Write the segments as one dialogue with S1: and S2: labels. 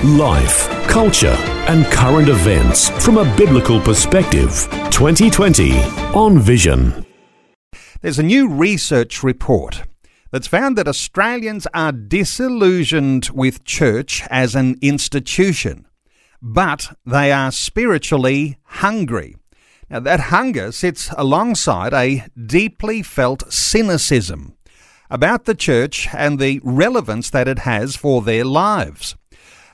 S1: Life, culture, and current events from a biblical perspective. 2020 on Vision.
S2: There's a new research report that's found that Australians are disillusioned with church as an institution, but they are spiritually hungry. Now, that hunger sits alongside a deeply felt cynicism about the church and the relevance that it has for their lives.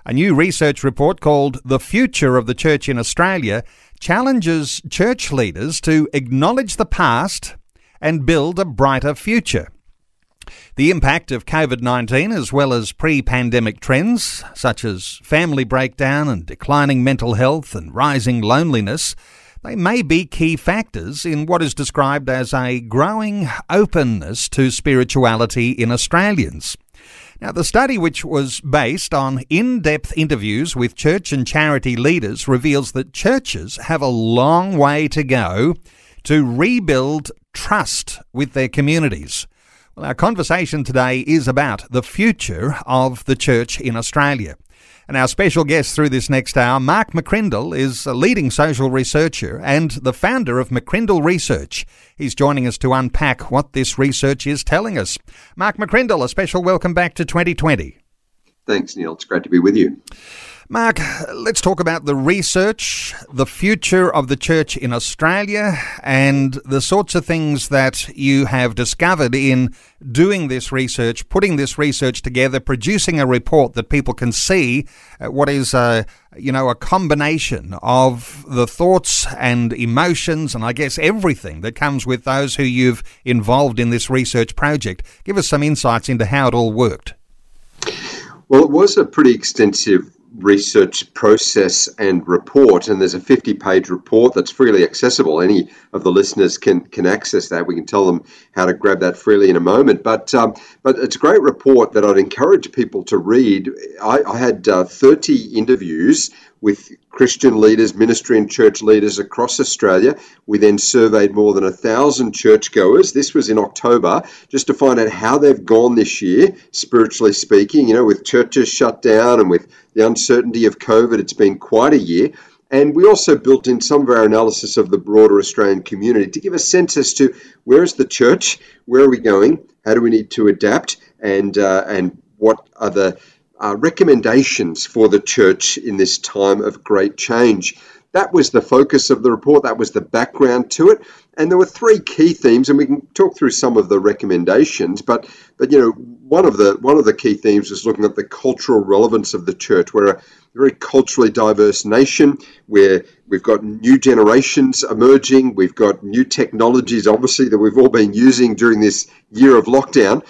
S2: A new research report called The Future of the Church in Australia challenges church leaders to acknowledge the past and build a brighter future. The impact of COVID 19, as well as pre pandemic trends such as family breakdown and declining mental health and rising loneliness, they may be key factors in what is described as a growing openness to spirituality in Australians. Now, the study, which was based on in depth interviews with church and charity leaders, reveals that churches have a long way to go to rebuild trust with their communities. Well, our conversation today is about the future of the church in Australia. And our special guest through this next hour, Mark McCrindle, is a leading social researcher and the founder of McCrindle Research. He's joining us to unpack what this research is telling us. Mark McCrindle, a special welcome back to 2020.
S3: Thanks, Neil. It's great to be with you.
S2: Mark, let's talk about the research, the future of the church in Australia, and the sorts of things that you have discovered in doing this research, putting this research together, producing a report that people can see uh, what is a, you know, a combination of the thoughts and emotions and I guess everything that comes with those who you've involved in this research project. Give us some insights into how it all worked.
S3: Well, it was a pretty extensive research process and report and there's a 50 page report that's freely accessible. Any of the listeners can can access that. We can tell them how to grab that freely in a moment. But um, but it's a great report that I'd encourage people to read. I, I had uh, 30 interviews with Christian leaders, ministry and church leaders across Australia. We then surveyed more than a thousand churchgoers. This was in October, just to find out how they've gone this year, spiritually speaking. You know, with churches shut down and with the uncertainty of COVID, it's been quite a year. And we also built in some of our analysis of the broader Australian community to give a sense as to where is the church, where are we going, how do we need to adapt, and uh, and what are the uh, recommendations for the church in this time of great change. That was the focus of the report, that was the background to it. And there were three key themes, and we can talk through some of the recommendations, but but you know, one of the one of the key themes was looking at the cultural relevance of the church. We're a very culturally diverse nation where we've got new generations emerging, we've got new technologies obviously that we've all been using during this year of lockdown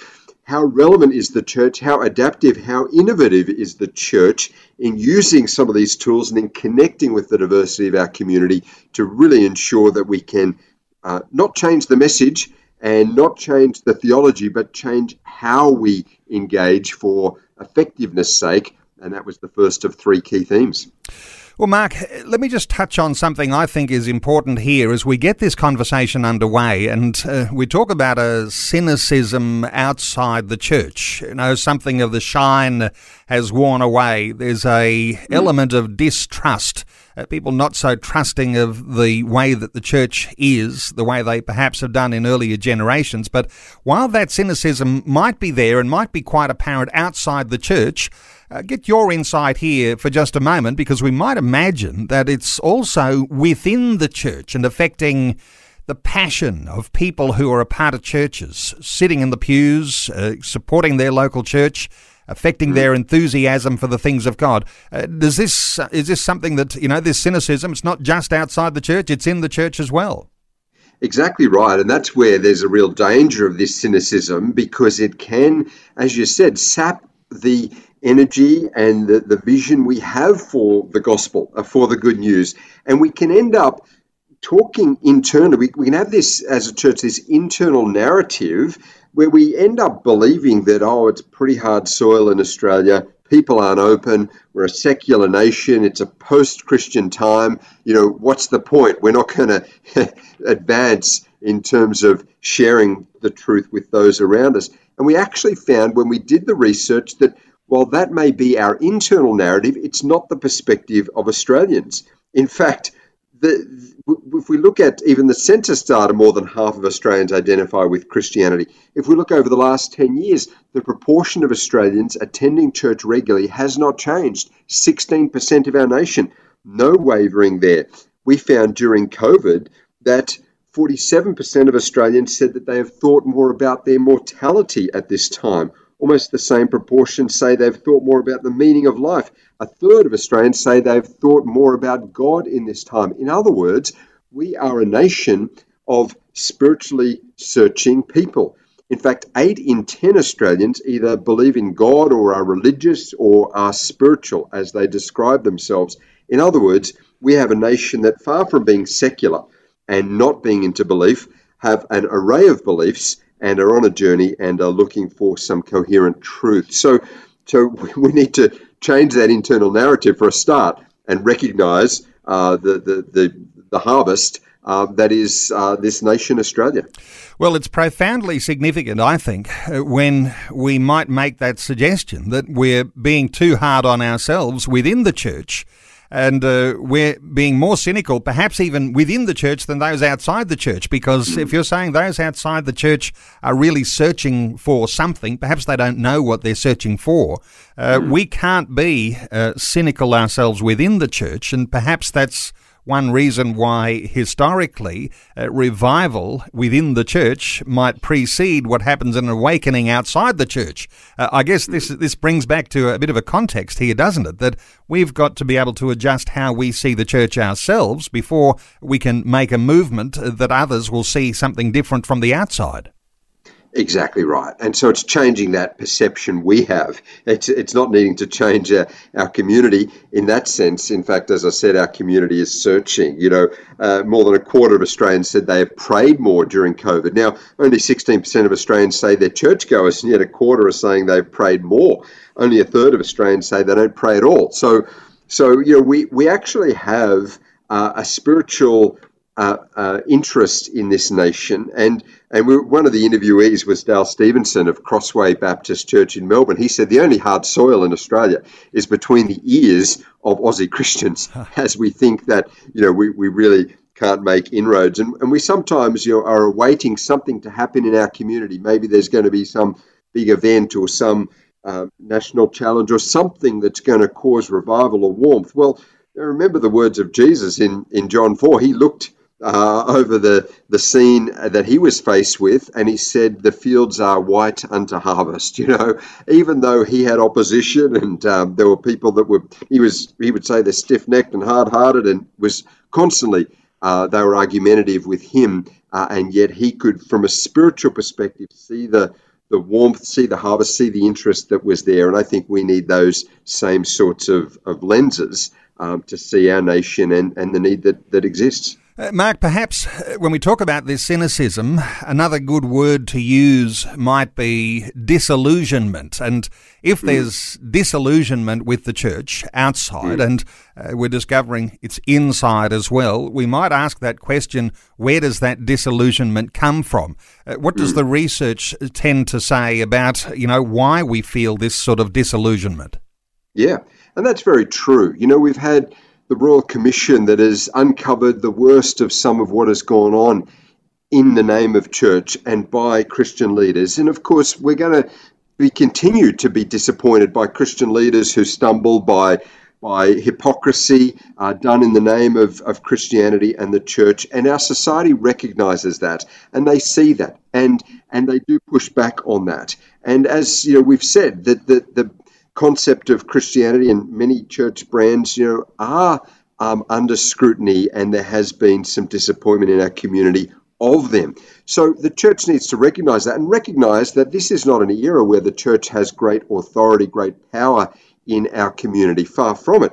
S3: how relevant is the church, how adaptive, how innovative is the church in using some of these tools and in connecting with the diversity of our community to really ensure that we can uh, not change the message and not change the theology, but change how we engage for effectiveness sake. And that was the first of three key themes.
S2: Well, Mark, let me just touch on something I think is important here as we get this conversation underway and uh, we talk about a cynicism outside the church. You know, something of the shine has worn away. There's a mm. element of distrust. Uh, people not so trusting of the way that the church is, the way they perhaps have done in earlier generations. But while that cynicism might be there and might be quite apparent outside the church, uh, get your insight here for just a moment because we might imagine that it's also within the church and affecting the passion of people who are a part of churches, sitting in the pews, uh, supporting their local church, affecting their enthusiasm for the things of God. Uh, does this is this something that you know this cynicism? It's not just outside the church; it's in the church as well.
S3: Exactly right, and that's where there's a real danger of this cynicism because it can, as you said, sap the energy and the, the vision we have for the gospel, uh, for the good news. And we can end up talking internally, we, we can have this as a church, this internal narrative where we end up believing that, oh, it's pretty hard soil in Australia. People aren't open. We're a secular nation. It's a post Christian time. You know, what's the point? We're not going to advance in terms of sharing the truth with those around us. And we actually found when we did the research that while that may be our internal narrative, it's not the perspective of Australians. In fact, the, if we look at even the census data, more than half of Australians identify with Christianity. If we look over the last 10 years, the proportion of Australians attending church regularly has not changed 16% of our nation. No wavering there. We found during COVID that 47% of Australians said that they have thought more about their mortality at this time. Almost the same proportion say they've thought more about the meaning of life. A third of Australians say they've thought more about God in this time. In other words, we are a nation of spiritually searching people. In fact, 8 in 10 Australians either believe in God or are religious or are spiritual as they describe themselves. In other words, we have a nation that, far from being secular and not being into belief, have an array of beliefs and are on a journey and are looking for some coherent truth. So, so we need to change that internal narrative for a start and recognize uh, the, the, the, the harvest uh, that is uh, this nation, Australia.
S2: Well, it's profoundly significant, I think, uh, when we might make that suggestion that we're being too hard on ourselves within the church and uh, we're being more cynical, perhaps even within the church than those outside the church. Because if you're saying those outside the church are really searching for something, perhaps they don't know what they're searching for. Uh, we can't be uh, cynical ourselves within the church, and perhaps that's one reason why historically uh, revival within the church might precede what happens in an awakening outside the church. Uh, I guess this this brings back to a bit of a context here, doesn't it? That we've got to be able to adjust how we see the church ourselves before we can make a movement that others will see something different from the outside.
S3: Exactly right. And so it's changing that perception we have. It's, it's not needing to change our, our community in that sense. In fact, as I said, our community is searching. You know, uh, more than a quarter of Australians said they have prayed more during COVID. Now, only 16% of Australians say they're churchgoers, and yet a quarter are saying they've prayed more. Only a third of Australians say they don't pray at all. So, so you know, we, we actually have uh, a spiritual uh, uh, interest in this nation. And and we, one of the interviewees was Dale Stevenson of Crossway Baptist Church in Melbourne. He said the only hard soil in Australia is between the ears of Aussie Christians, as we think that you know we, we really can't make inroads. And, and we sometimes you know are awaiting something to happen in our community. Maybe there's going to be some big event or some uh, national challenge or something that's going to cause revival or warmth. Well, remember the words of Jesus in, in John 4. He looked uh, over the, the scene that he was faced with, and he said, The fields are white unto harvest. You know, even though he had opposition and um, there were people that were, he was, he would say they're stiff necked and hard hearted and was constantly, uh, they were argumentative with him, uh, and yet he could, from a spiritual perspective, see the, the warmth, see the harvest, see the interest that was there. And I think we need those same sorts of, of lenses um, to see our nation and, and the need that, that exists.
S2: Uh, Mark, perhaps uh, when we talk about this cynicism, another good word to use might be disillusionment. And if mm. there's disillusionment with the church outside, mm. and uh, we're discovering it's inside as well, we might ask that question where does that disillusionment come from? Uh, what does mm. the research tend to say about, you know, why we feel this sort of disillusionment?
S3: Yeah, and that's very true. You know, we've had the Royal Commission that has uncovered the worst of some of what has gone on in the name of church and by Christian leaders. And of course, we're going to be continued to be disappointed by Christian leaders who stumble by by hypocrisy uh, done in the name of, of Christianity and the church. And our society recognizes that and they see that and and they do push back on that. And as you know, we've said that the, the concept of Christianity and many church brands, you know, are um, under scrutiny, and there has been some disappointment in our community of them. So the church needs to recognize that and recognize that this is not an era where the church has great authority, great power in our community. Far from it.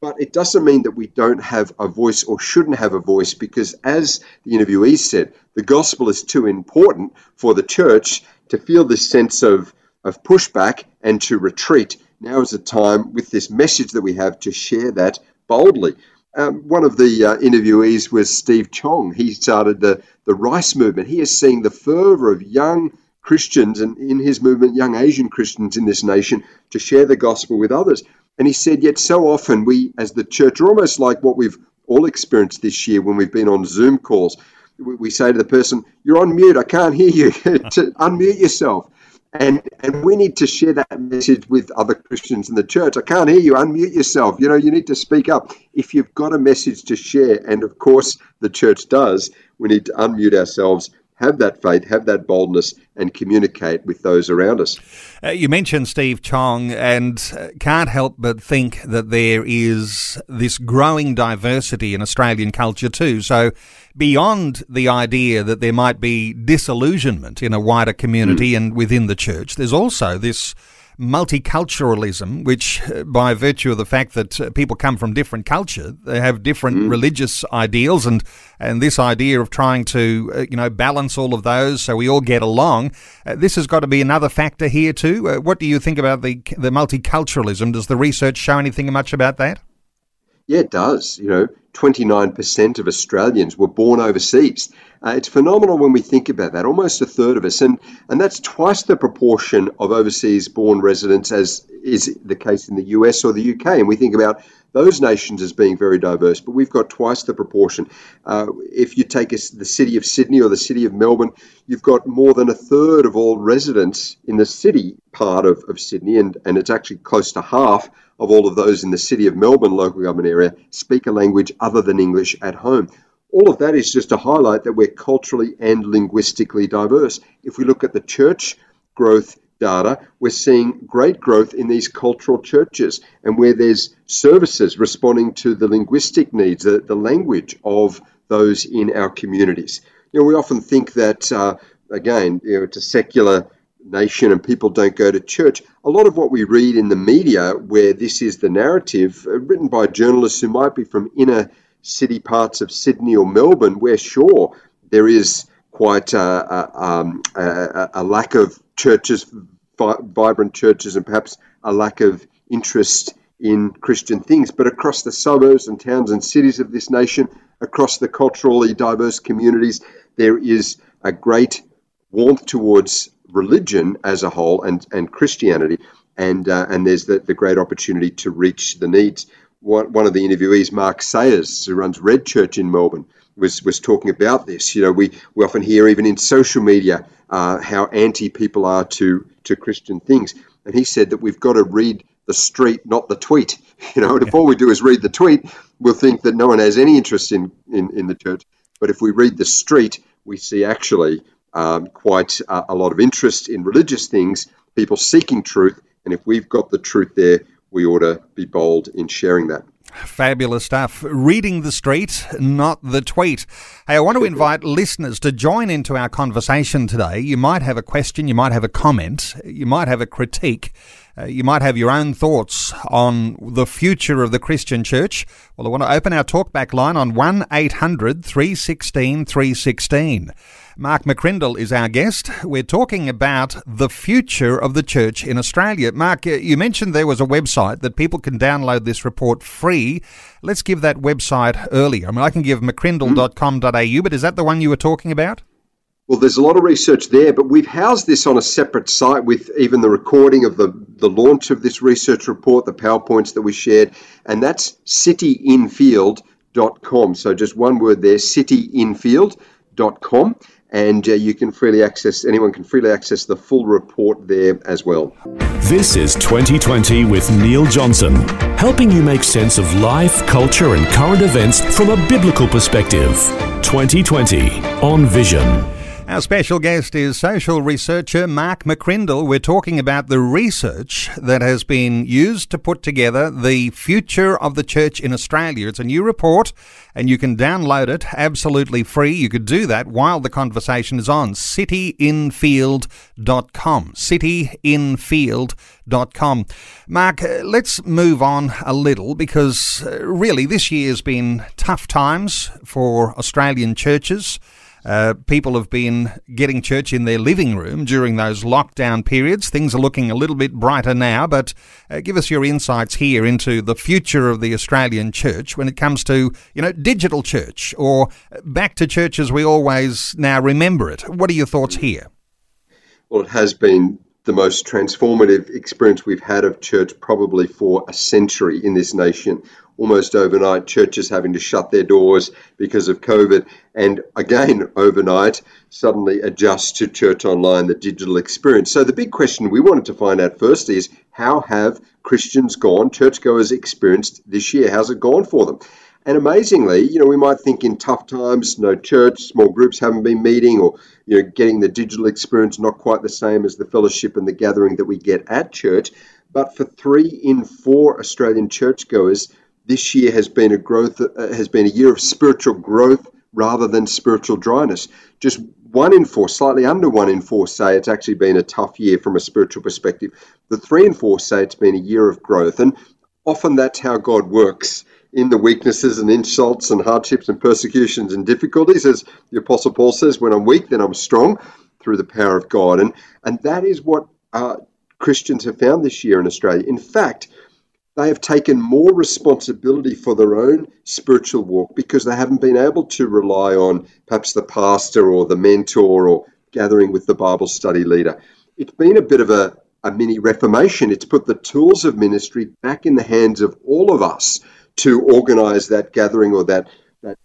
S3: but it doesn't mean that we don't have a voice or shouldn't have a voice because, as the interviewee said, the gospel is too important for the church to feel this sense of, of pushback and to retreat. Now is the time with this message that we have to share that boldly. Um, one of the uh, interviewees was Steve Chong. He started the, the Rice movement. He is seeing the fervor of young Christians and in his movement, young Asian Christians in this nation to share the gospel with others. And he said, Yet so often we, as the church, are almost like what we've all experienced this year when we've been on Zoom calls. We say to the person, You're on mute, I can't hear you. unmute yourself. And, and we need to share that message with other Christians in the church. I can't hear you. Unmute yourself. You know, you need to speak up. If you've got a message to share, and of course the church does, we need to unmute ourselves have that faith, have that boldness, and communicate with those around us.
S2: Uh, you mentioned Steve Chong, and uh, can't help but think that there is this growing diversity in Australian culture too. So, beyond the idea that there might be disillusionment in a wider community mm. and within the church, there's also this multiculturalism, which, uh, by virtue of the fact that uh, people come from different culture, they have different mm. religious ideals, and and this idea of trying to uh, you know balance all of those so we all get along, uh, this has got to be another factor here too. Uh, what do you think about the the multiculturalism? Does the research show anything much about that?
S3: Yeah, it does. You know, 29% of Australians were born overseas. Uh, it's phenomenal when we think about that, almost a third of us. And, and that's twice the proportion of overseas born residents as is the case in the US or the UK. And we think about those nations as being very diverse, but we've got twice the proportion. Uh, if you take a, the city of Sydney or the city of Melbourne, you've got more than a third of all residents in the city part of, of Sydney, and, and it's actually close to half of all of those in the City of Melbourne local government area speak a language other than English at home. All of that is just to highlight that we're culturally and linguistically diverse. If we look at the church growth data, we're seeing great growth in these cultural churches and where there's services responding to the linguistic needs, the, the language of those in our communities. You know, we often think that, uh, again, you know, it's a secular nation and people don't go to church. A lot of what we read in the media, where this is the narrative, uh, written by journalists who might be from inner city parts of Sydney or Melbourne, where sure there is quite a, a, um, a, a lack of churches, vi- vibrant churches, and perhaps a lack of interest in Christian things. But across the suburbs and towns and cities of this nation, across the culturally diverse communities, there is a great warmth towards religion as a whole and, and Christianity. And, uh, and there's the, the great opportunity to reach the needs. One, one of the interviewees, Mark Sayers, who runs Red Church in Melbourne, was, was talking about this. You know, we, we often hear even in social media uh, how anti people are to, to Christian things. And he said that we've got to read the street, not the tweet. You know, and if all we do is read the tweet, we'll think that no one has any interest in, in, in the church. But if we read the street, we see actually um, quite a, a lot of interest in religious things, people seeking truth. And if we've got the truth there, we ought to be bold in sharing that.
S2: Fabulous stuff. Reading the street, not the tweet. Hey, I want to invite listeners to join into our conversation today. You might have a question, you might have a comment, you might have a critique. Uh, you might have your own thoughts on the future of the Christian church. Well, I want to open our talkback line on 1 800 316 316. Mark McCrindle is our guest. We're talking about the future of the church in Australia. Mark, uh, you mentioned there was a website that people can download this report free. Let's give that website earlier. I mean, I can give mccrindle.com.au, but is that the one you were talking about?
S3: Well, there's a lot of research there, but we've housed this on a separate site with even the recording of the, the launch of this research report, the PowerPoints that we shared, and that's cityinfield.com. So just one word there, cityinfield.com and uh, you can freely access anyone can freely access the full report there as well.
S1: This is 2020 with Neil Johnson, helping you make sense of life, culture, and current events from a biblical perspective. 2020 on Vision.
S2: Our special guest is social researcher Mark McCrindle. We're talking about the research that has been used to put together the future of the church in Australia. It's a new report and you can download it absolutely free. You could do that while the conversation is on. cityinfield.com. cityinfield.com. Mark, uh, let's move on a little because uh, really this year's been tough times for Australian churches. Uh, people have been getting church in their living room during those lockdown periods. Things are looking a little bit brighter now, but uh, give us your insights here into the future of the Australian church when it comes to, you know, digital church or back to church as we always now remember it. What are your thoughts here?
S3: Well, it has been the most transformative experience we've had of church probably for a century in this nation almost overnight, churches having to shut their doors because of COVID, and again, overnight, suddenly adjust to church online, the digital experience. So, the big question we wanted to find out first is how have Christians gone, churchgoers experienced this year? How's it gone for them? And amazingly, you know, we might think in tough times, no church, small groups haven't been meeting, or you know, getting the digital experience not quite the same as the fellowship and the gathering that we get at church. But for three in four Australian churchgoers, this year has been a growth uh, has been a year of spiritual growth rather than spiritual dryness. Just one in four, slightly under one in four, say it's actually been a tough year from a spiritual perspective. The three in four say it's been a year of growth, and often that's how God works in the weaknesses and insults and hardships and persecutions and difficulties, as the Apostle Paul says, "When I'm weak, then I'm strong." Through the power of God, and and that is what uh, Christians have found this year in Australia. In fact, they have taken more responsibility for their own spiritual walk because they haven't been able to rely on perhaps the pastor or the mentor or gathering with the Bible study leader. It's been a bit of a, a mini reformation. It's put the tools of ministry back in the hands of all of us to organize that gathering or that, that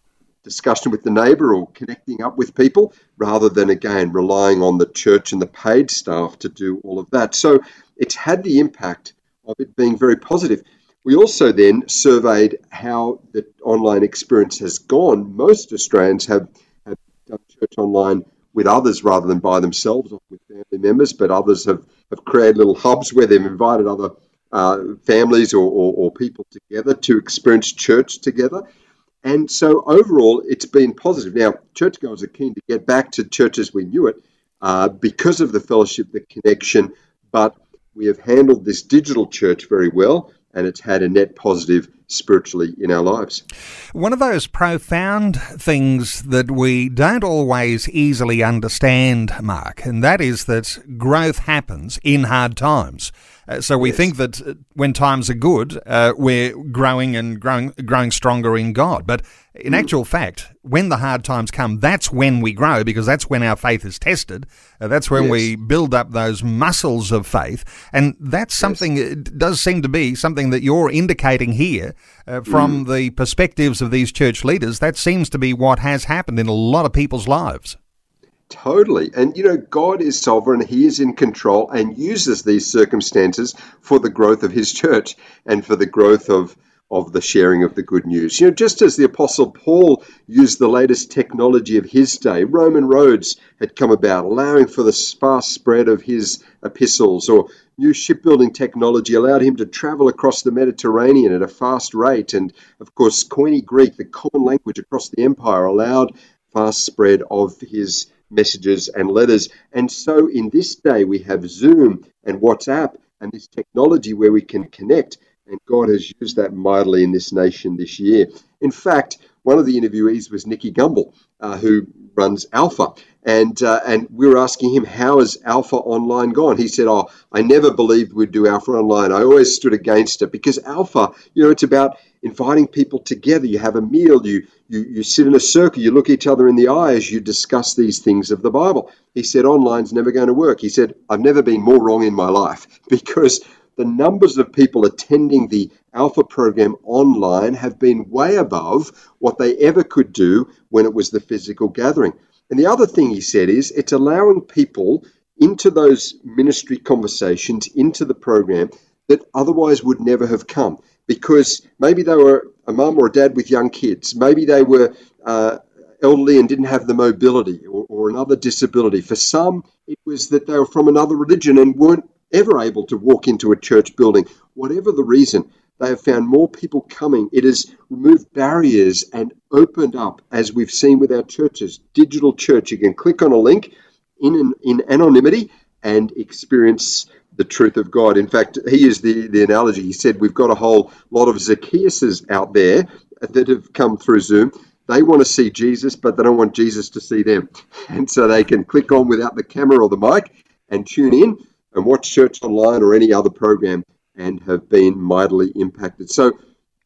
S3: discussion with the neighbor or connecting up with people rather than, again, relying on the church and the paid staff to do all of that. So it's had the impact of it being very positive. We also then surveyed how the online experience has gone. Most Australians have, have done church online with others rather than by themselves or with family members, but others have, have created little hubs where they've invited other uh, families or, or, or people together to experience church together. And so overall, it's been positive. Now, churchgoers are keen to get back to church as we knew it uh, because of the fellowship, the connection, but we have handled this digital church very well, and it's had a net positive spiritually in our lives.
S2: One of those profound things that we don't always easily understand, Mark, and that is that growth happens in hard times. Uh, so we yes. think that uh, when times are good, uh, we're growing and growing, growing stronger in God. But in mm. actual fact, when the hard times come, that's when we grow because that's when our faith is tested. Uh, that's when yes. we build up those muscles of faith, and that's something. Yes. It does seem to be something that you're indicating here uh, from mm. the perspectives of these church leaders. That seems to be what has happened in a lot of people's lives.
S3: Totally. And, you know, God is sovereign, He is in control and uses these circumstances for the growth of His church and for the growth of, of the sharing of the good news. You know, just as the Apostle Paul used the latest technology of his day, Roman roads had come about, allowing for the fast spread of his epistles, or new shipbuilding technology allowed him to travel across the Mediterranean at a fast rate. And, of course, Koine Greek, the common language across the empire, allowed fast spread of his messages and letters. And so in this day, we have Zoom and WhatsApp and this technology where we can connect. And God has used that mightily in this nation this year. In fact, one of the interviewees was Nicky Gumbel, uh, who runs Alpha. And, uh, and we were asking him, how has Alpha Online gone? He said, oh, I never believed we'd do Alpha Online. I always stood against it because Alpha, you know, it's about inviting people together. You have a meal, you, you, you sit in a circle, you look each other in the eye as you discuss these things of the Bible. He said, online's never going to work. He said, I've never been more wrong in my life because the numbers of people attending the Alpha program online have been way above what they ever could do when it was the physical gathering. And the other thing he said is it's allowing people into those ministry conversations, into the program that otherwise would never have come because maybe they were a mum or a dad with young kids, maybe they were uh, elderly and didn't have the mobility or, or another disability. For some, it was that they were from another religion and weren't ever able to walk into a church building. Whatever the reason, they have found more people coming. It has removed barriers and opened up, as we've seen with our churches, digital church. You can click on a link in, in anonymity and experience the truth of God. In fact, he used the, the analogy. He said, We've got a whole lot of Zacchaeuses out there that have come through Zoom. They want to see Jesus, but they don't want Jesus to see them. And so they can click on without the camera or the mic and tune in and watch church online or any other program and have been mightily impacted. So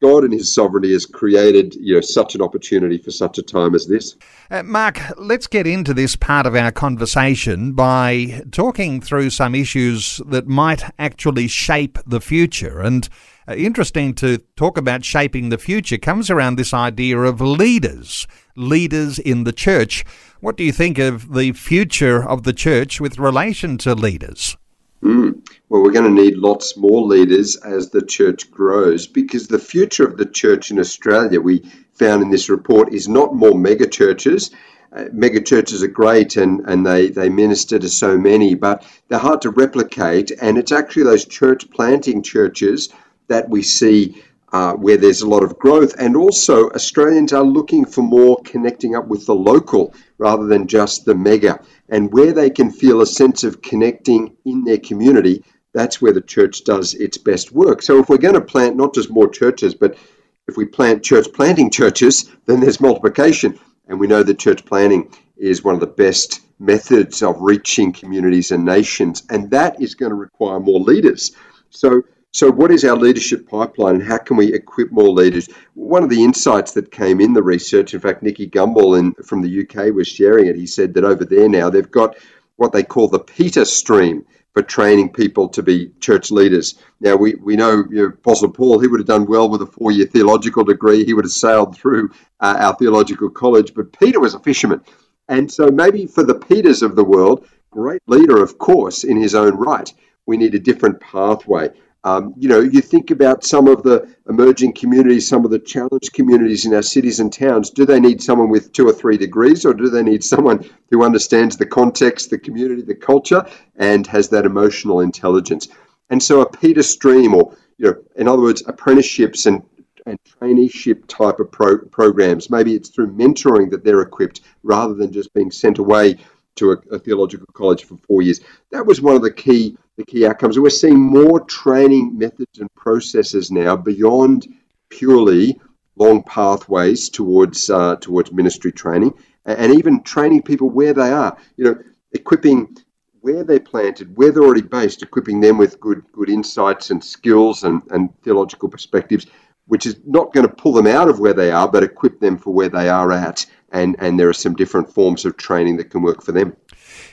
S3: God in His sovereignty has created you know such an opportunity for such a time as this.
S2: Uh, Mark, let's get into this part of our conversation by talking through some issues that might actually shape the future. And uh, interesting to talk about shaping the future comes around this idea of leaders, leaders in the church. What do you think of the future of the church with relation to leaders?
S3: Mm. Well, we're going to need lots more leaders as the church grows because the future of the church in Australia, we found in this report, is not more mega churches. Uh, mega churches are great and, and they, they minister to so many, but they're hard to replicate. And it's actually those church planting churches that we see uh, where there's a lot of growth. And also, Australians are looking for more connecting up with the local rather than just the mega. And where they can feel a sense of connecting in their community, that's where the church does its best work. So, if we're going to plant not just more churches, but if we plant church planting churches, then there's multiplication. And we know that church planting is one of the best methods of reaching communities and nations. And that is going to require more leaders. So, so, what is our leadership pipeline and how can we equip more leaders? One of the insights that came in the research, in fact, Nicky Gumbel in, from the UK was sharing it. He said that over there now they've got what they call the Peter stream for training people to be church leaders. Now, we, we know, you know Apostle Paul, he would have done well with a four year theological degree, he would have sailed through uh, our theological college, but Peter was a fisherman. And so, maybe for the Peters of the world, great leader, of course, in his own right, we need a different pathway. Um, you know, you think about some of the emerging communities, some of the challenged communities in our cities and towns. Do they need someone with two or three degrees, or do they need someone who understands the context, the community, the culture, and has that emotional intelligence? And so, a Peter Stream, or you know, in other words, apprenticeships and and traineeship type of pro- programs. Maybe it's through mentoring that they're equipped rather than just being sent away to a, a, theological college for four years. That was one of the key the key outcomes. We're seeing more training methods and processes now beyond purely long pathways towards uh, towards ministry training, and even training people where they are. You know, equipping where they're planted, where they're already based, equipping them with good good insights and skills and, and theological perspectives, which is not going to pull them out of where they are, but equip them for where they are at. And and there are some different forms of training that can work for them.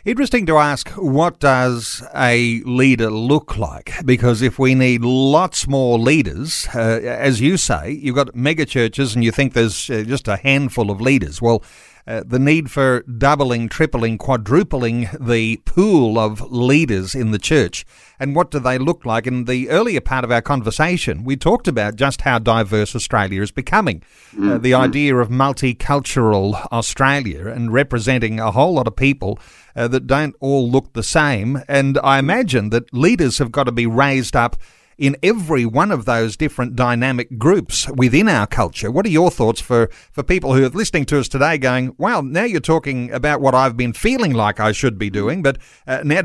S2: Interesting to ask what does a leader look like? Because if we need lots more leaders, uh, as you say, you've got mega churches and you think there's uh, just a handful of leaders. Well, uh, the need for doubling, tripling, quadrupling the pool of leaders in the church. And what do they look like? In the earlier part of our conversation, we talked about just how diverse Australia is becoming. Uh, the mm-hmm. idea of multicultural Australia and representing a whole lot of people uh, that don't all look the same. And I imagine that leaders have got to be raised up in every one of those different dynamic groups within our culture. What are your thoughts for, for people who are listening to us today going, well, now you're talking about what I've been feeling like I should be doing, but uh, now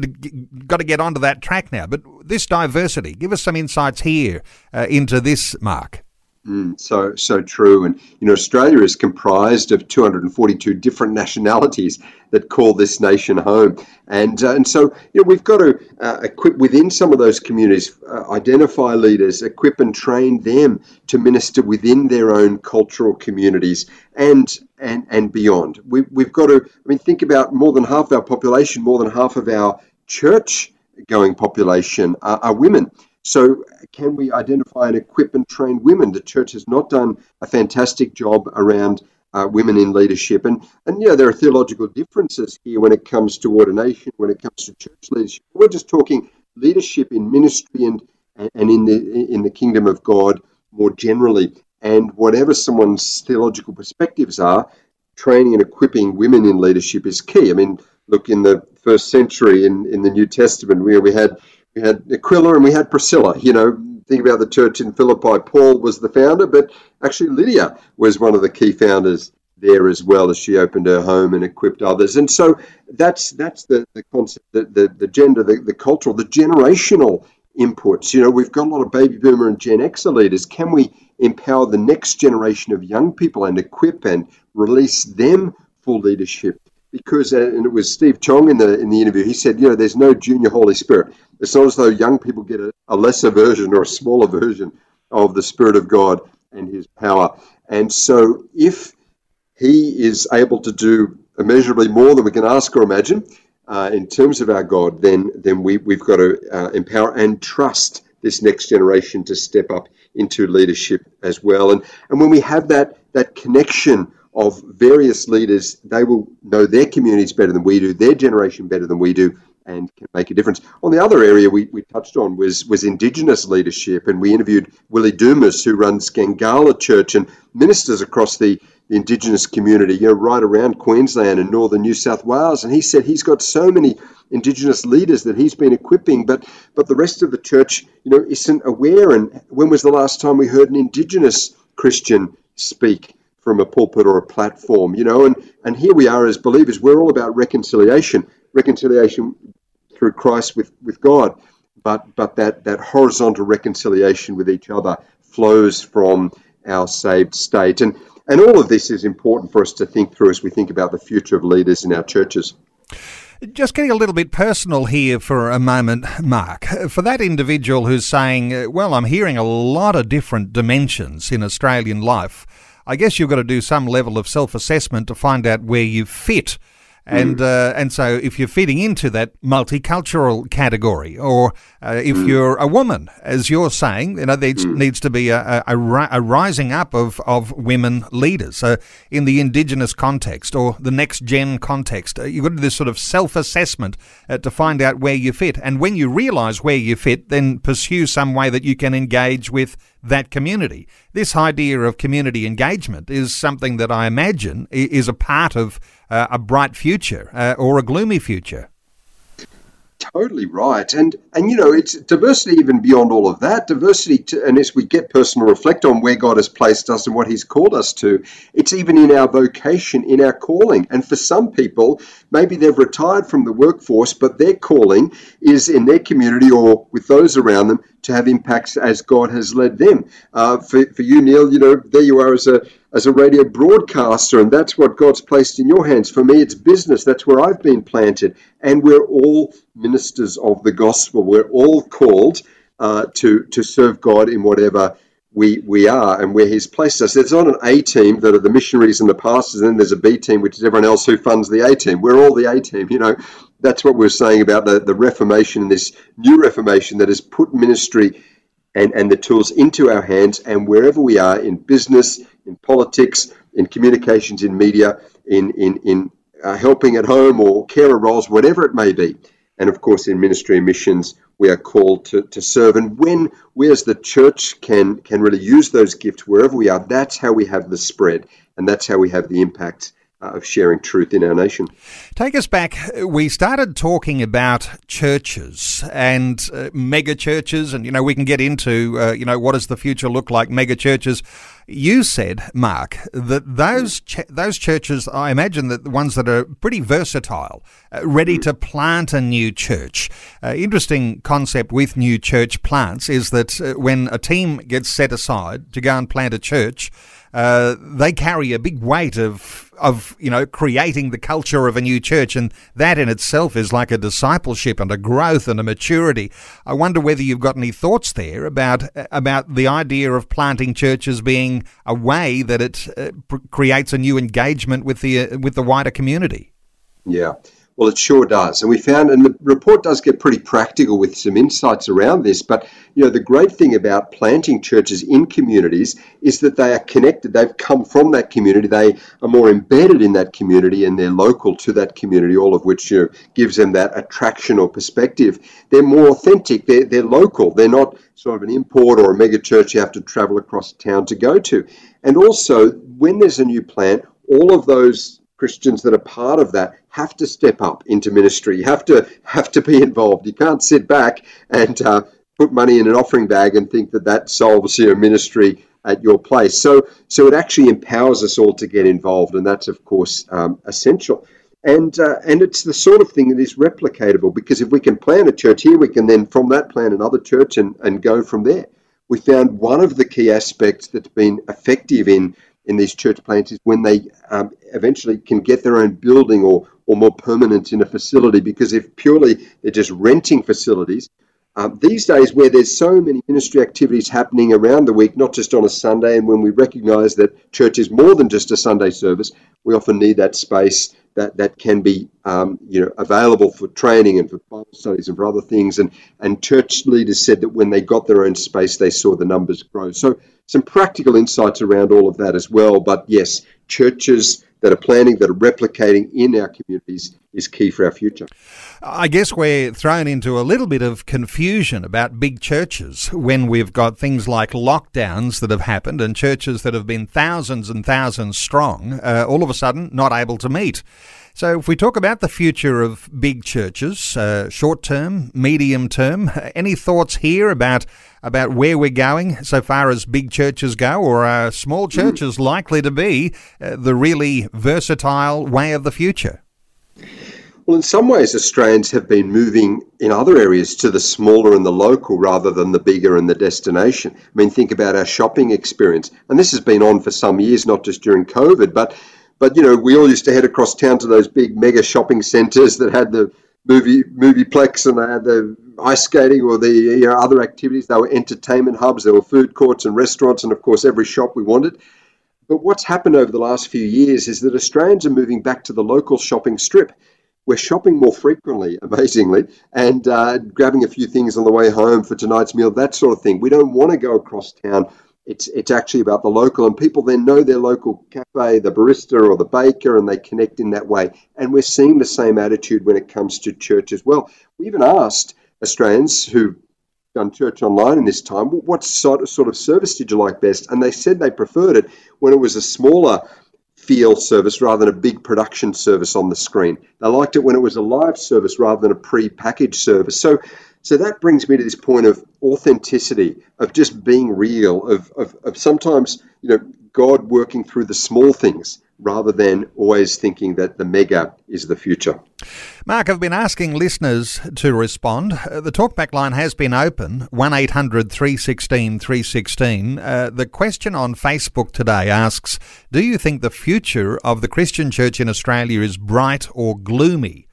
S2: got to get onto that track now. But this diversity, give us some insights here uh, into this, Mark.
S3: Mm, so so true, and you know Australia is comprised of 242 different nationalities that call this nation home, and uh, and so you know we've got to uh, equip within some of those communities, uh, identify leaders, equip and train them to minister within their own cultural communities and and and beyond. We, we've got to, I mean, think about more than half our population, more than half of our church going population are, are women. So, can we identify and equip and train women? The church has not done a fantastic job around uh, women in leadership, and and you know there are theological differences here when it comes to ordination, when it comes to church leadership. We're just talking leadership in ministry and and in the in the kingdom of God more generally. And whatever someone's theological perspectives are, training and equipping women in leadership is key. I mean, look in the first century in, in the New Testament, where we had we had Aquila and we had Priscilla. You know, think about the church in Philippi. Paul was the founder, but actually Lydia was one of the key founders there as well as she opened her home and equipped others. And so that's that's the, the concept, the, the, the gender, the, the cultural, the generational inputs. You know, we've got a lot of baby boomer and Gen Xer leaders. Can we empower the next generation of young people and equip and release them for leadership? Because, uh, and it was Steve Chong in the in the interview. He said, you know, there's no junior Holy Spirit. It's not as though young people get a, a lesser version or a smaller version of the Spirit of God and His power. And so, if he is able to do immeasurably more than we can ask or imagine uh, in terms of our God, then, then we, we've got to uh, empower and trust this next generation to step up into leadership as well. And, and when we have that, that connection of various leaders, they will know their communities better than we do, their generation better than we do, and can make a difference. On the other area we, we touched on was was Indigenous leadership, and we interviewed Willie Dumas, who runs Gangala Church and ministers across the the Indigenous community, you know, right around Queensland and northern New South Wales. And he said he's got so many Indigenous leaders that he's been equipping, but but the rest of the church, you know, isn't aware. And when was the last time we heard an Indigenous Christian speak from a pulpit or a platform? You know, and and here we are as believers. We're all about reconciliation, reconciliation through Christ with with God. But but that that horizontal reconciliation with each other flows from our saved state. And and all of this is important for us to think through as we think about the future of leaders in our churches.
S2: Just getting a little bit personal here for a moment, Mark. For that individual who's saying, well, I'm hearing a lot of different dimensions in Australian life, I guess you've got to do some level of self assessment to find out where you fit and mm. uh, and so if you're feeding into that multicultural category, or uh, if mm. you're a woman, as you're saying, you know there mm. needs to be a, a, a, rising up of, of women leaders. So in the indigenous context or the next gen context, uh, you've got to do this sort of self assessment uh, to find out where you fit. And when you realise where you fit, then pursue some way that you can engage with that community. This idea of community engagement is something that I imagine is a part of uh, a bright future uh, or a gloomy future.
S3: Totally right, and and you know it's diversity even beyond all of that. Diversity, to, and as we get personal, reflect on where God has placed us and what He's called us to. It's even in our vocation, in our calling. And for some people, maybe they've retired from the workforce, but their calling is in their community or with those around them to have impacts as God has led them. Uh, for for you, Neil, you know there you are as a as a radio broadcaster, and that's what God's placed in your hands. For me, it's business. That's where I've been planted. And we're all ministers of the gospel. We're all called uh, to, to serve God in whatever we, we are and where He's placed us. There's not an A team that are the missionaries and the pastors, and then there's a B team, which is everyone else who funds the A team. We're all the A team. You know, that's what we're saying about the, the Reformation this new Reformation that has put ministry and, and the tools into our hands. And wherever we are in business, in politics, in communications, in media, in, in, in uh, helping at home or carer roles, whatever it may be. And of course, in ministry and missions, we are called to, to serve. And when we as the church can, can really use those gifts wherever we are, that's how we have the spread and that's how we have the impact uh, of sharing truth in our nation.
S2: Take us back. We started talking about churches and uh, mega churches, and you know we can get into uh, you know what does the future look like? Mega churches. You said, Mark, that those ch- those churches, I imagine that the ones that are pretty versatile, uh, ready to plant a new church. Uh, interesting concept with new church plants is that uh, when a team gets set aside to go and plant a church uh, they carry a big weight of of you know creating the culture of a new church, and that in itself is like a discipleship and a growth and a maturity. I wonder whether you've got any thoughts there about about the idea of planting churches being a way that it uh, creates a new engagement with the uh, with the wider community.
S3: Yeah. Well, it sure does. And we found, and the report does get pretty practical with some insights around this. But, you know, the great thing about planting churches in communities is that they are connected. They've come from that community. They are more embedded in that community and they're local to that community, all of which you know, gives them that attraction or perspective. They're more authentic. They're, they're local. They're not sort of an import or a mega church you have to travel across town to go to. And also, when there's a new plant, all of those Christians that are part of that have to step up into ministry. You have to have to be involved. You can't sit back and uh, put money in an offering bag and think that that solves your ministry at your place. So, so it actually empowers us all to get involved, and that's of course um, essential. And uh, and it's the sort of thing that is replicatable because if we can plan a church here, we can then from that plan another church and, and go from there. We found one of the key aspects that's been effective in in these church plants is when they um, eventually can get their own building or or more permanent in a facility because if purely they're just renting facilities, um, these days, where there's so many ministry activities happening around the week, not just on a Sunday, and when we recognise that church is more than just a Sunday service, we often need that space that, that can be um, you know available for training and for Bible studies and for other things. And and church leaders said that when they got their own space, they saw the numbers grow. So some practical insights around all of that as well. But yes, churches that are planning, that are replicating in our communities is key for our future.
S2: I guess we're thrown into a little bit of confusion about big churches when we've got things like lockdowns that have happened and churches that have been thousands and thousands strong, uh, all of a sudden not able to meet. So, if we talk about the future of big churches, uh, short term, medium term, any thoughts here about about where we're going so far as big churches go, or are small churches mm. likely to be uh, the really versatile way of the future?
S3: Well, in some ways, Australians have been moving in other areas to the smaller and the local rather than the bigger and the destination. I mean, think about our shopping experience. And this has been on for some years, not just during COVID, but but you know, we all used to head across town to those big mega shopping centres that had the movie movieplex and they had the ice skating or the you know, other activities. They were entertainment hubs. There were food courts and restaurants, and of course, every shop we wanted. But what's happened over the last few years is that Australians are moving back to the local shopping strip. We're shopping more frequently, amazingly, and uh, grabbing a few things on the way home for tonight's meal, that sort of thing. We don't want to go across town it's it's actually about the local, and people then know their local cafe, the barista or the baker, and they connect in that way. And we're seeing the same attitude when it comes to church as well. We even asked Australians who've done church online in this time, what sort of, sort of service did you like best? And they said they preferred it when it was a smaller feel service rather than a big production service on the screen. They liked it when it was a live service rather than a pre-packaged service. So so that brings me to this point of authenticity, of just being real, of, of, of sometimes, you know, God working through the small things rather than always thinking that the mega is the future.
S2: Mark, I've been asking listeners to respond. Uh, the talkback line has been open, 1800 316 316. Uh, the question on Facebook today asks Do you think the future of the Christian church in Australia is bright or gloomy?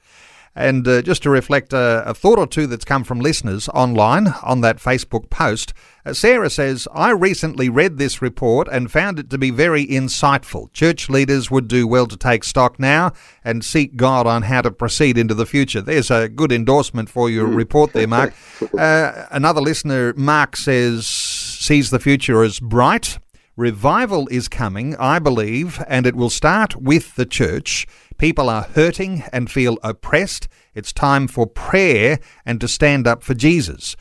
S2: And uh, just to reflect a, a, thought or two that's come from listeners online on that Facebook post, uh, Sarah says, I recently read this report and found it to be very insightful. Church leaders would do well to take stock now and seek God on how to proceed into the future. There's a good endorsement for your mm. report there, Mark. Uh, another listener, Mark, says, sees the future as bright. Revival is coming, I believe, and it will start with the church. People are hurting and feel oppressed. It's time for prayer and to stand up for Jesus.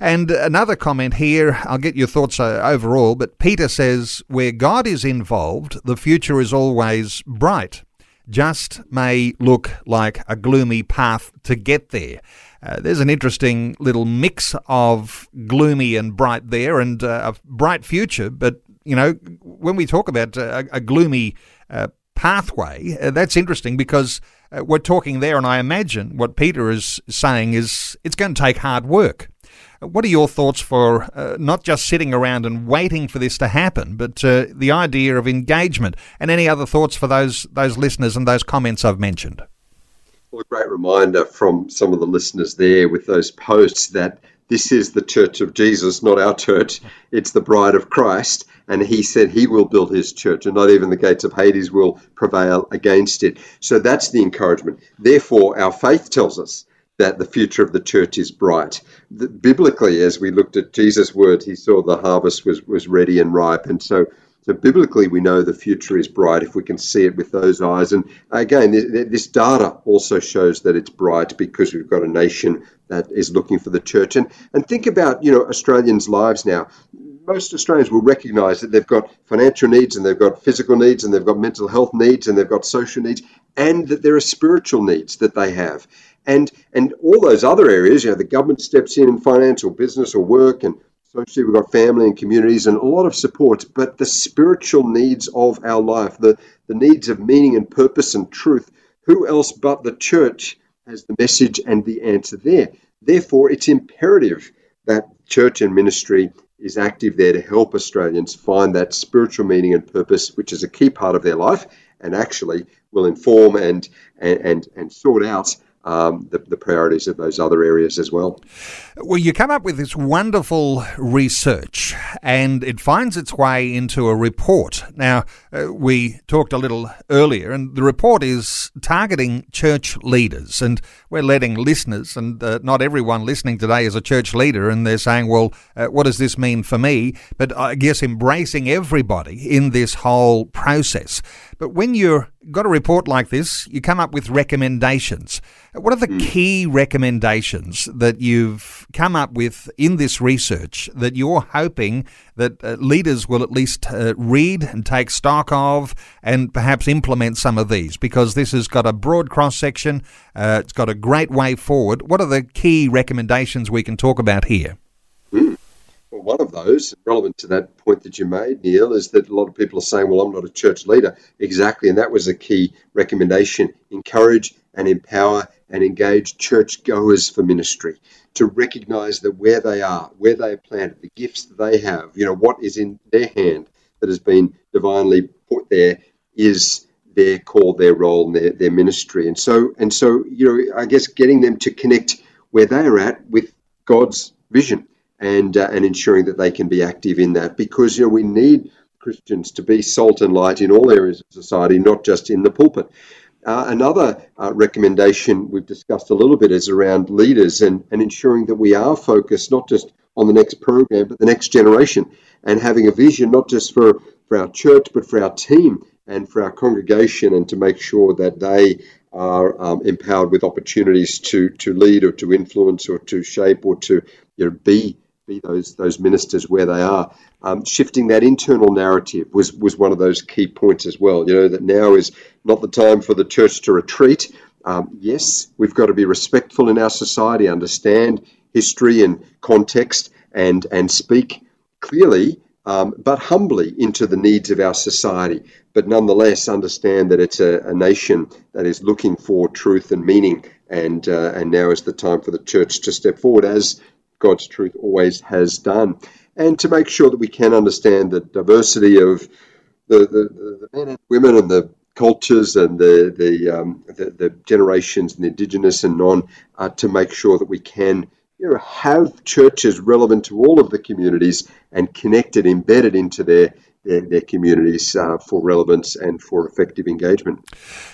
S2: And another comment here, I'll get your thoughts uh, overall, but Peter says, where God is involved, the future is always bright. Just may look like a gloomy path to get there. Uh, there's an interesting little mix of gloomy and bright there and uh, a bright future, but you know, when we talk about uh, a, a gloomy uh, pathway. Uh, that's interesting because uh, we're talking there, and I imagine what Peter is saying is it's going to take hard work. Uh, what are your thoughts for uh, not just sitting around and waiting for this to happen, but the idea of engagement? And any other thoughts for those those listeners and those comments I've mentioned?
S3: Well, a great reminder from some of the listeners there with those posts that this is the church of Jesus, not our church. It's the bride of Christ. And he said he will build his church, and not even the gates of Hades will prevail against it. So that's the encouragement. Therefore, our faith tells us that the future of the church is bright. Biblically, as we looked at Jesus' word, he saw the harvest was, was ready and ripe. And so so biblically, we know the future is bright if we can see it with those eyes. And again, this data also shows that it's bright because we've got a nation that is looking for the church. And and think about you know Australians' lives now. Most Australians will recognise that they've got financial needs and they've got physical needs and they've got mental health needs and they've got social needs and that there are spiritual needs that they have. And and all those other areas, you know, the government steps in in finance or business or work and socially we've got family and communities and a lot of support, but the spiritual needs of our life, the, the needs of meaning and purpose and truth, who else but the church has the message and the answer there? Therefore, it's imperative that church and ministry is active there to help Australians find that spiritual meaning and purpose, which is a key part of their life and actually will inform and, and, and, and sort out um, the, the, priorities of those other areas as well.
S2: Well, you come up with this wonderful research and it finds its way into a report. Now, uh, we talked a little earlier, and the report is targeting church leaders. And we're letting listeners, and uh, not everyone listening today is a church leader, and they're saying, well, uh, what does this mean for me? But I guess embracing everybody in this whole process. But when you've got a report like this, you come up with recommendations. What are the mm. key recommendations that you've come up with in this research that you're hoping that uh, leaders will at least uh, read and take stock of and perhaps implement some of these? Because this has got a broad cross section, uh, it's got a great way forward. What are the key recommendations we can talk about here?
S3: One of those, relevant to that point that you made, Neil, is that a lot of people are saying, well, I'm not a church leader. Exactly. And that was a key recommendation. Encourage and empower and engage church goers for ministry to recognize that where they are, where they are planted, the gifts that they have, you know, what is in their hand that has been divinely put there is their call, their role, their, their ministry. And so, and so, you know, I guess getting them to connect where they are at with God's vision and uh, and ensuring that they can be active in that because you know we need Christians to be salt and light in all areas of society, not just in the pulpit. Uh, another uh, recommendation we've discussed a little bit is around leaders and, and ensuring that we are focused not just on the next program, but the next generation, and having a vision not just for, for our church, but for our team and for our congregation, and to make sure that they are um, empowered with opportunities to, to lead or to influence or to shape or to you know, be be those those ministers where they are. Um, shifting that internal narrative was was one of those key points as well. You know that now is not the time for the church to retreat. Um, yes, we've got to be respectful in our society, understand history and context, and and speak clearly, um, but humbly into the needs of our society. But nonetheless, understand that it's a, a nation that is looking for truth and meaning, and uh, and now is the time for the church to step forward as God's truth always has done, and to make sure that we can understand the diversity of the, the, the men and women and the cultures and the the, um, the, the generations and the indigenous and non, uh, to make sure that we can you know have churches relevant to all of the communities and connected, embedded into their their, their communities uh, for relevance and for effective engagement.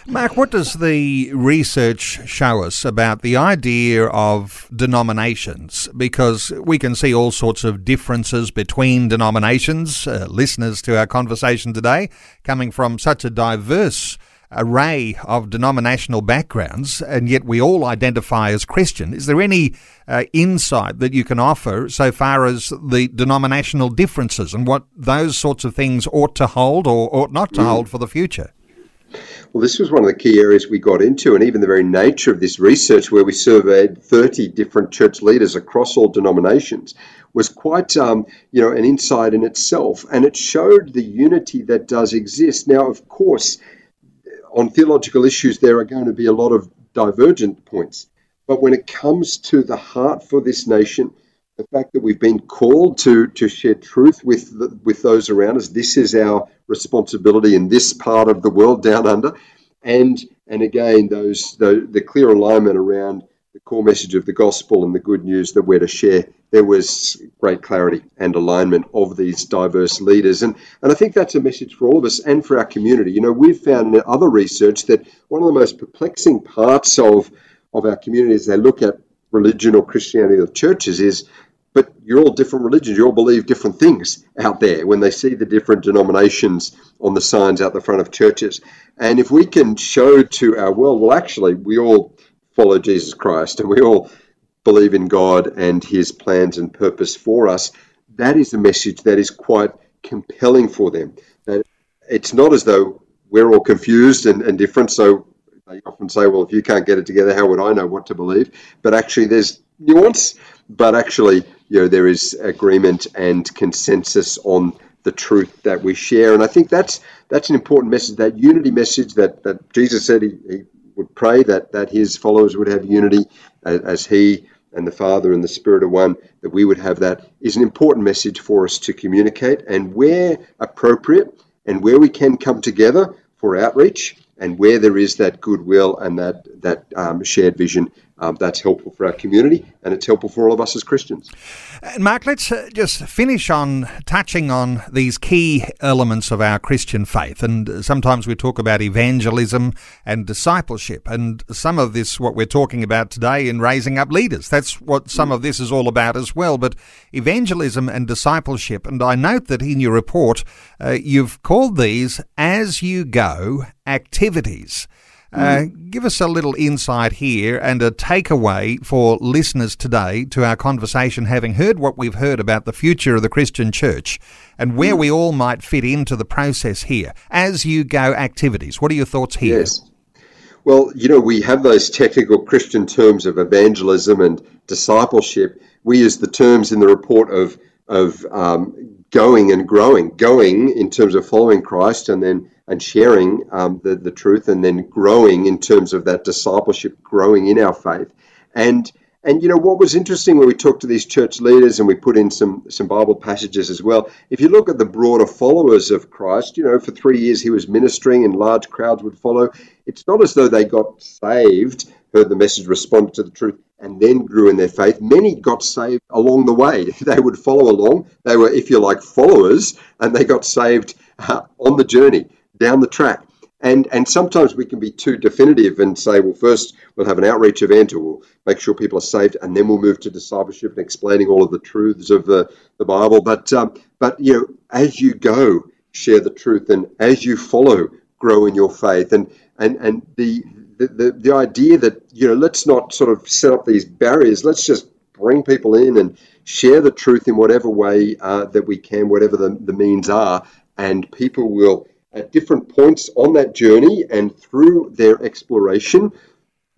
S2: Mark, what does the research show us about the idea of denominations? Because we can see all sorts of differences between denominations. Uh, listeners to our conversation today coming from such a diverse array of denominational backgrounds, and yet we all identify as Christian. Is there any uh, insight that you can offer so far as the denominational differences and what those sorts of things ought to hold or ought not to mm. hold for the future?
S3: Well, this was one of the key areas we got into, and even the very nature of this research, where we surveyed 30 different church leaders across all denominations, was quite, um, you know, an insight in itself, and it showed the unity that does exist. Now, of course, on theological issues, there are going to be a lot of divergent points. But when it comes to the heart for this nation, the fact that we've been called to, to share truth with, the, with those around us, this is our responsibility in this part of the world down under. And, and again, those, the, the clear alignment around the core message of the gospel and the good news that we're to share, there was great clarity and alignment of these diverse leaders. And, and I think that's a message for all of us and for our community. You know, we've found in other research that one of the most perplexing parts of, of our community as they look at religion or Christianity or churches is but you're all different religions. You all believe different things out there when they see the different denominations on the signs out the front of churches. And if we can show to our world, well, actually, we all follow Jesus Christ and we all believe in God and his plans and purpose for us, that is a message that is quite compelling for them. That it's not as though we're all confused and, and different. So they often say, well, if you can't get it together, how would I know what to believe? But actually, there's nuance, but actually, you know, there is agreement and consensus on the truth that we share. And I think that's that's an important message, that unity message that, that Jesus said he, he would pray that, that his followers would have unity as, as he and the Father and the Spirit are one, that we would have that is an important message for us to communicate. And where appropriate and where we can come together for outreach and where there is that goodwill and that, that um, shared vision, um, that's helpful for our community and it's helpful for all of us as Christians.
S2: And Mark, let's uh, just finish on touching on these key elements of our Christian faith. And sometimes we talk about evangelism and discipleship, and some of this, what we're talking about today, in raising up leaders. That's what some of this is all about as well. But evangelism and discipleship, and I note that in your report, uh, you've called these as you go activities. Uh, give us a little insight here and a takeaway for listeners today to our conversation, having heard what we've heard about the future of the Christian church and where we all might fit into the process here. As you go activities, what are your thoughts here?
S3: Yes. Well, you know, we have those technical Christian terms of evangelism and discipleship. We use the terms in the report of of um, going and growing, going in terms of following Christ, and then and sharing um, the, the truth and then growing in terms of that discipleship, growing in our faith. And and you know what was interesting when we talked to these church leaders and we put in some some Bible passages as well. If you look at the broader followers of Christ, you know, for three years he was ministering and large crowds would follow. It's not as though they got saved, heard the message, responded to the truth, and then grew in their faith. Many got saved along the way. They would follow along. They were, if you like, followers, and they got saved uh, on the journey down the track. And, and sometimes we can be too definitive and say, well, first we'll have an outreach event or we'll make sure people are saved, and then we'll move to discipleship and explaining all of the truths of the, the Bible. But, um, but, you know, as you go, share the truth, and as you follow, grow in your faith. And, and, and the, the, the, the idea that, you know, let's not sort of set up these barriers, let's just bring people in and share the truth in whatever way uh, that we can, whatever the, the means are, and people will at different points on that journey and through their exploration,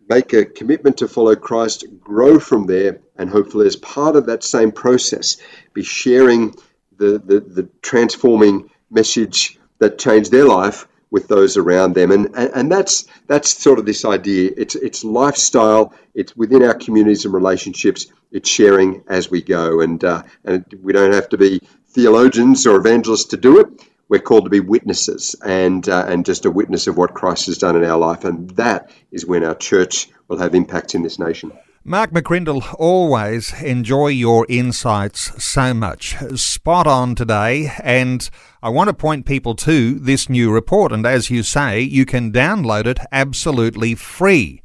S3: make a commitment to follow Christ, grow from there, and hopefully, as part of that same process, be sharing the, the, the transforming message that changed their life with those around them. And, and, and that's that's sort of this idea. It's it's lifestyle. It's within our communities and relationships. It's sharing as we go, and uh, and we don't have to be theologians or evangelists to do it we're called to be witnesses and uh, and just a witness of what Christ has done in our life, and that is when our church will have impact in this nation.
S2: Mark McCrindle, always enjoy your insights so much. Spot on today, and I want to point people to this new report. And as you say, you can download it absolutely free.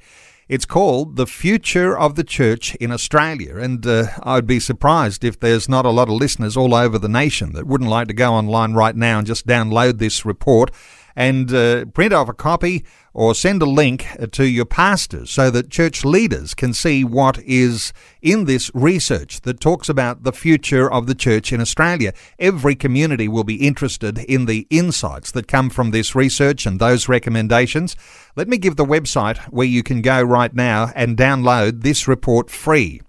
S2: It's called The Future of the Church in Australia, and uh, I'd be surprised if there's not a lot of listeners all over the nation that wouldn't like to go online right now and just download this report and uh, print off a copy or send a link to your pastors so that church leaders can see what is in this research that talks about the future of the church in Australia. Every community will be interested in the insights that come from this research and those recommendations. Let me give the website where you can go right now and download this report free.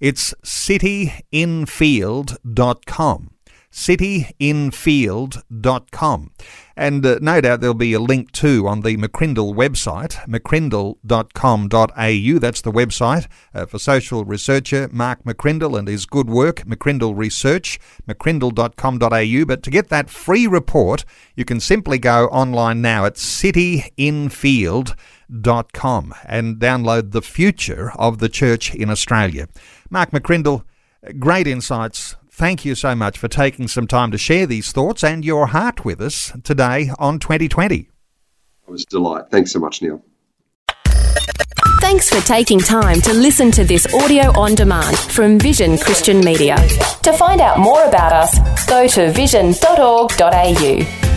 S2: It's cityinfield.com cityinfield.com. And uh, no doubt there'll be a link too on the McCrindle website, mccrindle.com.au. That's the website uh, for social researcher Mark McCrindle and his good work, McCrindle Research, mccrindle.com.au. But to get that free report, you can simply go online now at cityinfield.com and download the future of the church in Australia. Mark McCrindle, great insights Thank you so much for taking some time to share these thoughts and your heart with us today on 2020. It
S3: was a delight. Thanks so much, Neil.
S4: Thanks for taking time to listen to this audio on demand from Vision Christian Media. To find out more about us, go to vision.org.au.